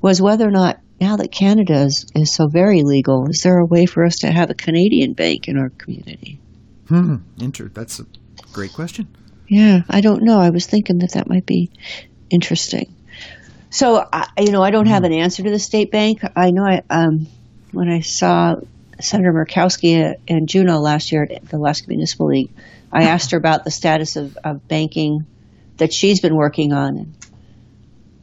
was whether or not now that Canada is, is so very legal, is there a way for us to have a Canadian bank in our community? Hmm. Inter- that's a great question. Yeah, I don't know. I was thinking that that might be interesting. So, I, you know, I don't have an answer to the state bank. I know I um, when I saw Senator Murkowski in Juneau last year at the Alaska Municipal League, I asked her about the status of, of banking that she's been working on, and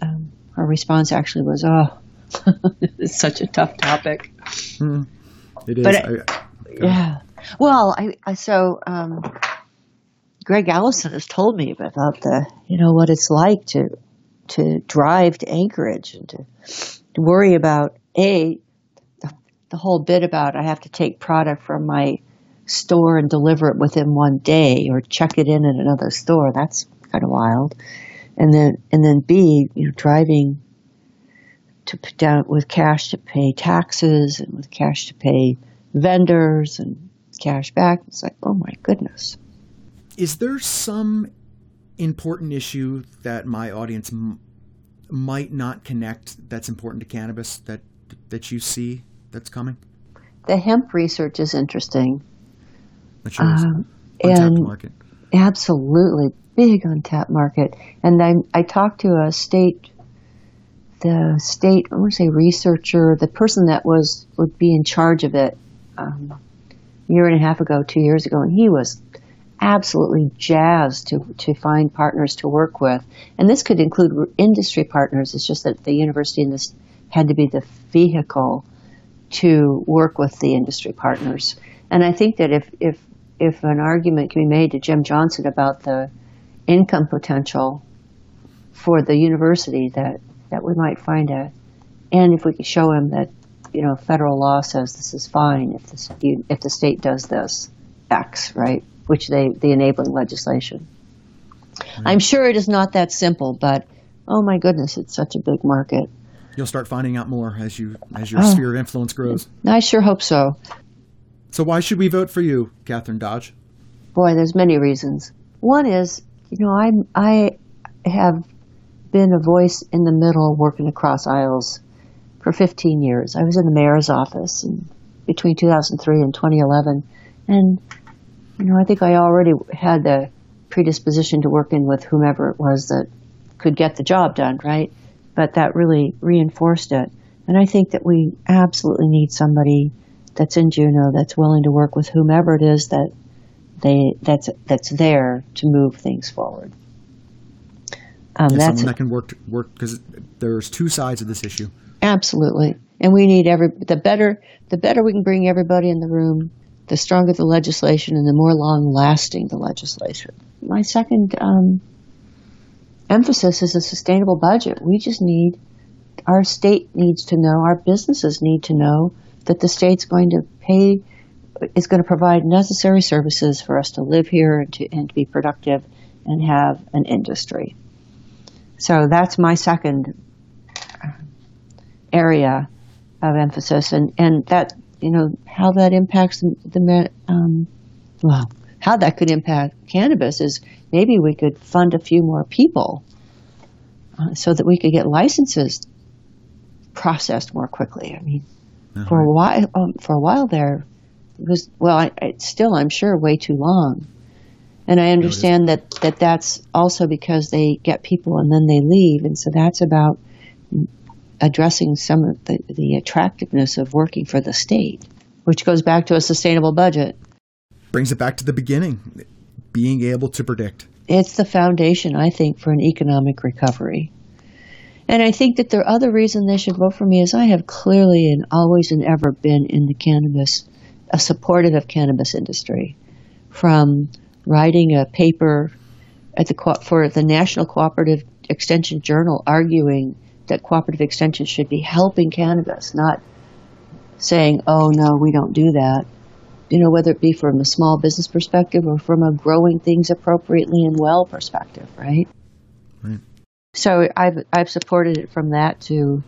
um, her response actually was, "Oh, it's such a tough topic." It is. But I- Yeah. Well, I, I so um, Greg Allison has told me about the you know what it's like to to drive to Anchorage and to, to worry about a the, the whole bit about I have to take product from my store and deliver it within one day or check it in at another store. That's kind of wild. And then and then B, you know, driving to put down with cash to pay taxes and with cash to pay vendors and cash back. It's like, oh my goodness. is there some important issue that my audience m- might not connect that's important to cannabis that that you see that's coming? The hemp research is interesting. Shows Um, untapped and market. absolutely big untapped market. And I, I talked to a state, the state, I want to say researcher, the person that was would be in charge of it um, a year and a half ago, two years ago, and he was absolutely jazzed to to find partners to work with. And this could include industry partners. It's just that the university and this had to be the vehicle to work with the industry partners. And I think that if, if, if an argument can be made to Jim Johnsen about the income potential for the university, that, that we might find a, and if we could show him that, you know, federal law says this is fine if the, if the state does this, X, right? Which they, the enabling legislation. Mm-hmm. I'm sure it is not that simple, but oh my goodness, it's such a big market. You'll start finding out more as you as your Oh. sphere of influence grows. I sure hope so. So why should we vote for you, Kathryn Dodge? Boy, there's many reasons. One is, you know, I'm I have been a voice in the middle, working across aisles for 15 years. I was in the mayor's office in, between 2003 and 2011, and you know, I think I already had the predisposition to working with whomever it was that could get the job done, right? But that really reinforced it. And I think that we absolutely need somebody that's in Juneau that's willing to work with whomever it is that they that's that's there to move things forward. Um, that's someone that can work work because there's two sides of this issue. Absolutely, and we need every the better the better we can bring everybody in the room, the stronger the legislation and the more long lasting the legislation. My second um, emphasis is a sustainable budget. We just need our state needs to know, our businesses need to know that the state's going to pay is going to provide necessary services for us to live here and to, and to be productive and have an industry. So that's my second area of emphasis, and and that you know how that impacts the, the um, well how that could impact cannabis is maybe we could fund a few more people uh, so that we could get licenses processed more quickly. I mean, uh-huh. for a while, um, for a while there, it was well, I, I, still I'm sure way too long. And I understand that, that that's also because they get people and then they leave, and so that's about addressing some of the, the attractiveness of working for the state, which goes back to a sustainable budget. Brings it back to the beginning, being able to predict. It's the foundation, I think, for an economic recovery. And I think that the other reason they should vote for me is I have clearly and always and ever been in the cannabis, a supportive of cannabis industry, from writing a paper at the for the National Cooperative Extension Journal arguing that cooperative extension should be helping cannabis, not saying, "Oh no, we don't do that." You know, whether it be from a small business perspective or from a growing things appropriately and well perspective, right? Right. So I've I've supported it from that too.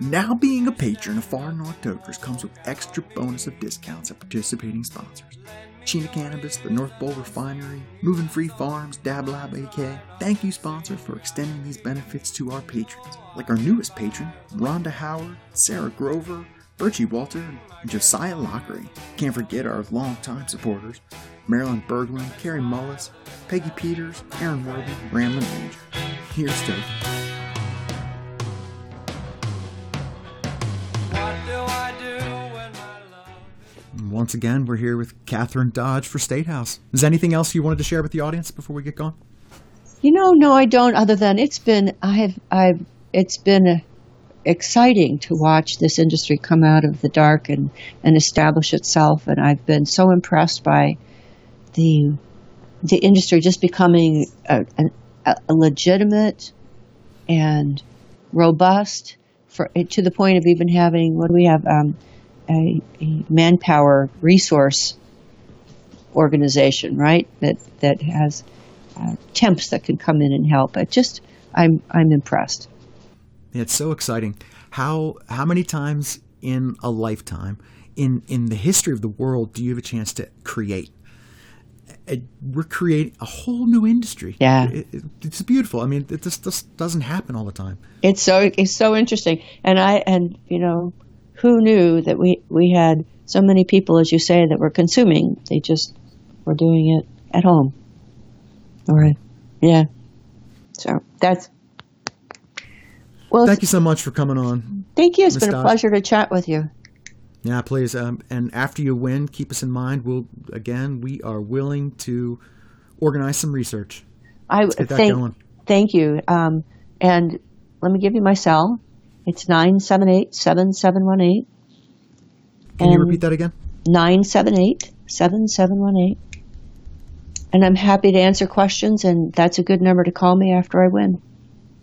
Now being a patron of Far North Tokers comes with extra bonus of discounts at participating sponsors. Chena Cannabis, the North Bowl Refinery, Moving Free Farms, Dab Lab AK. Thank you, sponsor, for extending these benefits to our patrons, like our newest patron, Rhonda Howard, Sarah Grover, Bertie Walter, and Josiah Lockery. Can't forget our longtime supporters, Marilyn Berglund, Carrie Mullis, Peggy Peters, Aaron Worthy, Ramlin Ranger. Here's to Once again, we're here with Kathryn Dodge for State House. Is anything else you wanted to share with the audience before we get going? You know, no, I don't. Other than it's been, I have, I've, it's been exciting to watch this industry come out of the dark and, and establish itself. And I've been so impressed by the the industry just becoming a, a, a legitimate and robust for to the point of even having what do we have um, a, a, manpower resource organization right that that has uh, temps that can come in and help. It just I'm I'm impressed. It's so exciting. How how many times in a lifetime in in the history of the world do you have a chance to create? We're creating a whole new industry. Yeah, it, it, it's beautiful. I mean, it just, just doesn't happen all the time. It's so it's so interesting, and I and you know, who knew that we we had so many people, as you say, that were consuming. They just were doing it at home. All right. Yeah. So that's well, thank you so much for coming on. Thank you. It's Ms. been a pleasure to chat with you. Yeah, please. Um, and after you win, keep us in mind. We'll again, we are willing to organize some research. I thank, thank you. Um, and let me give you my cell. It's nine seven eight seven seven one eight. Can you repeat that again? Nine seven eight seven seven one eight. And I'm happy to answer questions, and that's a good number to call me after I win.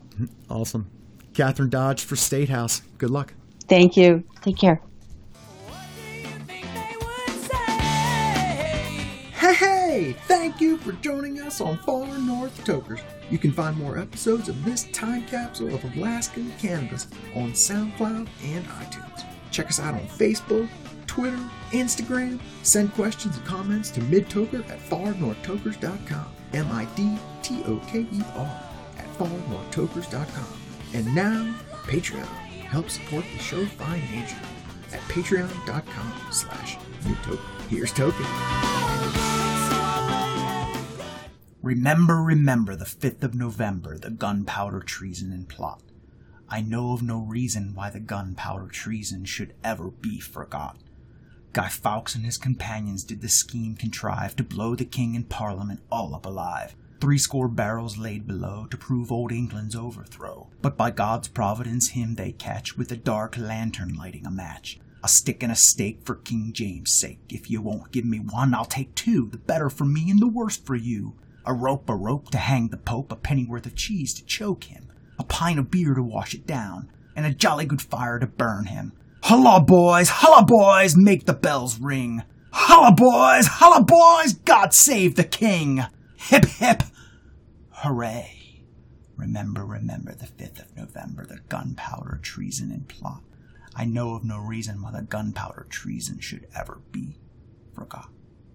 Mm-hmm. Awesome. Kathryn Dodge for State House. Good luck. Thank you. Take care. Hey, thank you for joining us on Far North Tokers. You can find more episodes of this time capsule of Alaskan cannabis on SoundCloud and iTunes. Check us out on Facebook, Twitter, Instagram. Send questions and comments to midtoker at farnorthtokers.com. M I D T O K E R at farnorthtokers.com. And now, Patreon. help support the show financially at patreon.com slash midtoker. Here's Token. Remember, remember the 5th of November, the gunpowder treason and plot. I know of no reason why the gunpowder treason should ever be forgot. Guy Fawkes and his companions did the scheme contrive to blow the king and parliament all up alive. Threescore barrels laid below to prove old England's overthrow. But by God's providence him they catch with a dark lantern lighting a match. A stick and a stake for King James' sake. If you won't give me one, I'll take two, the better for me and the worse for you. A rope, a rope to hang the Pope, a pennyworth of cheese to choke him, a pint of beer to wash it down, and a jolly good fire to burn him. Holla, boys! Holla, boys! Make the bells ring! Holla, boys! Holla, boys! God save the king! Hip, hip! Hooray! Remember, remember the 5th of November, the gunpowder treason and plot. I know of no reason why the gunpowder treason should ever be forgot.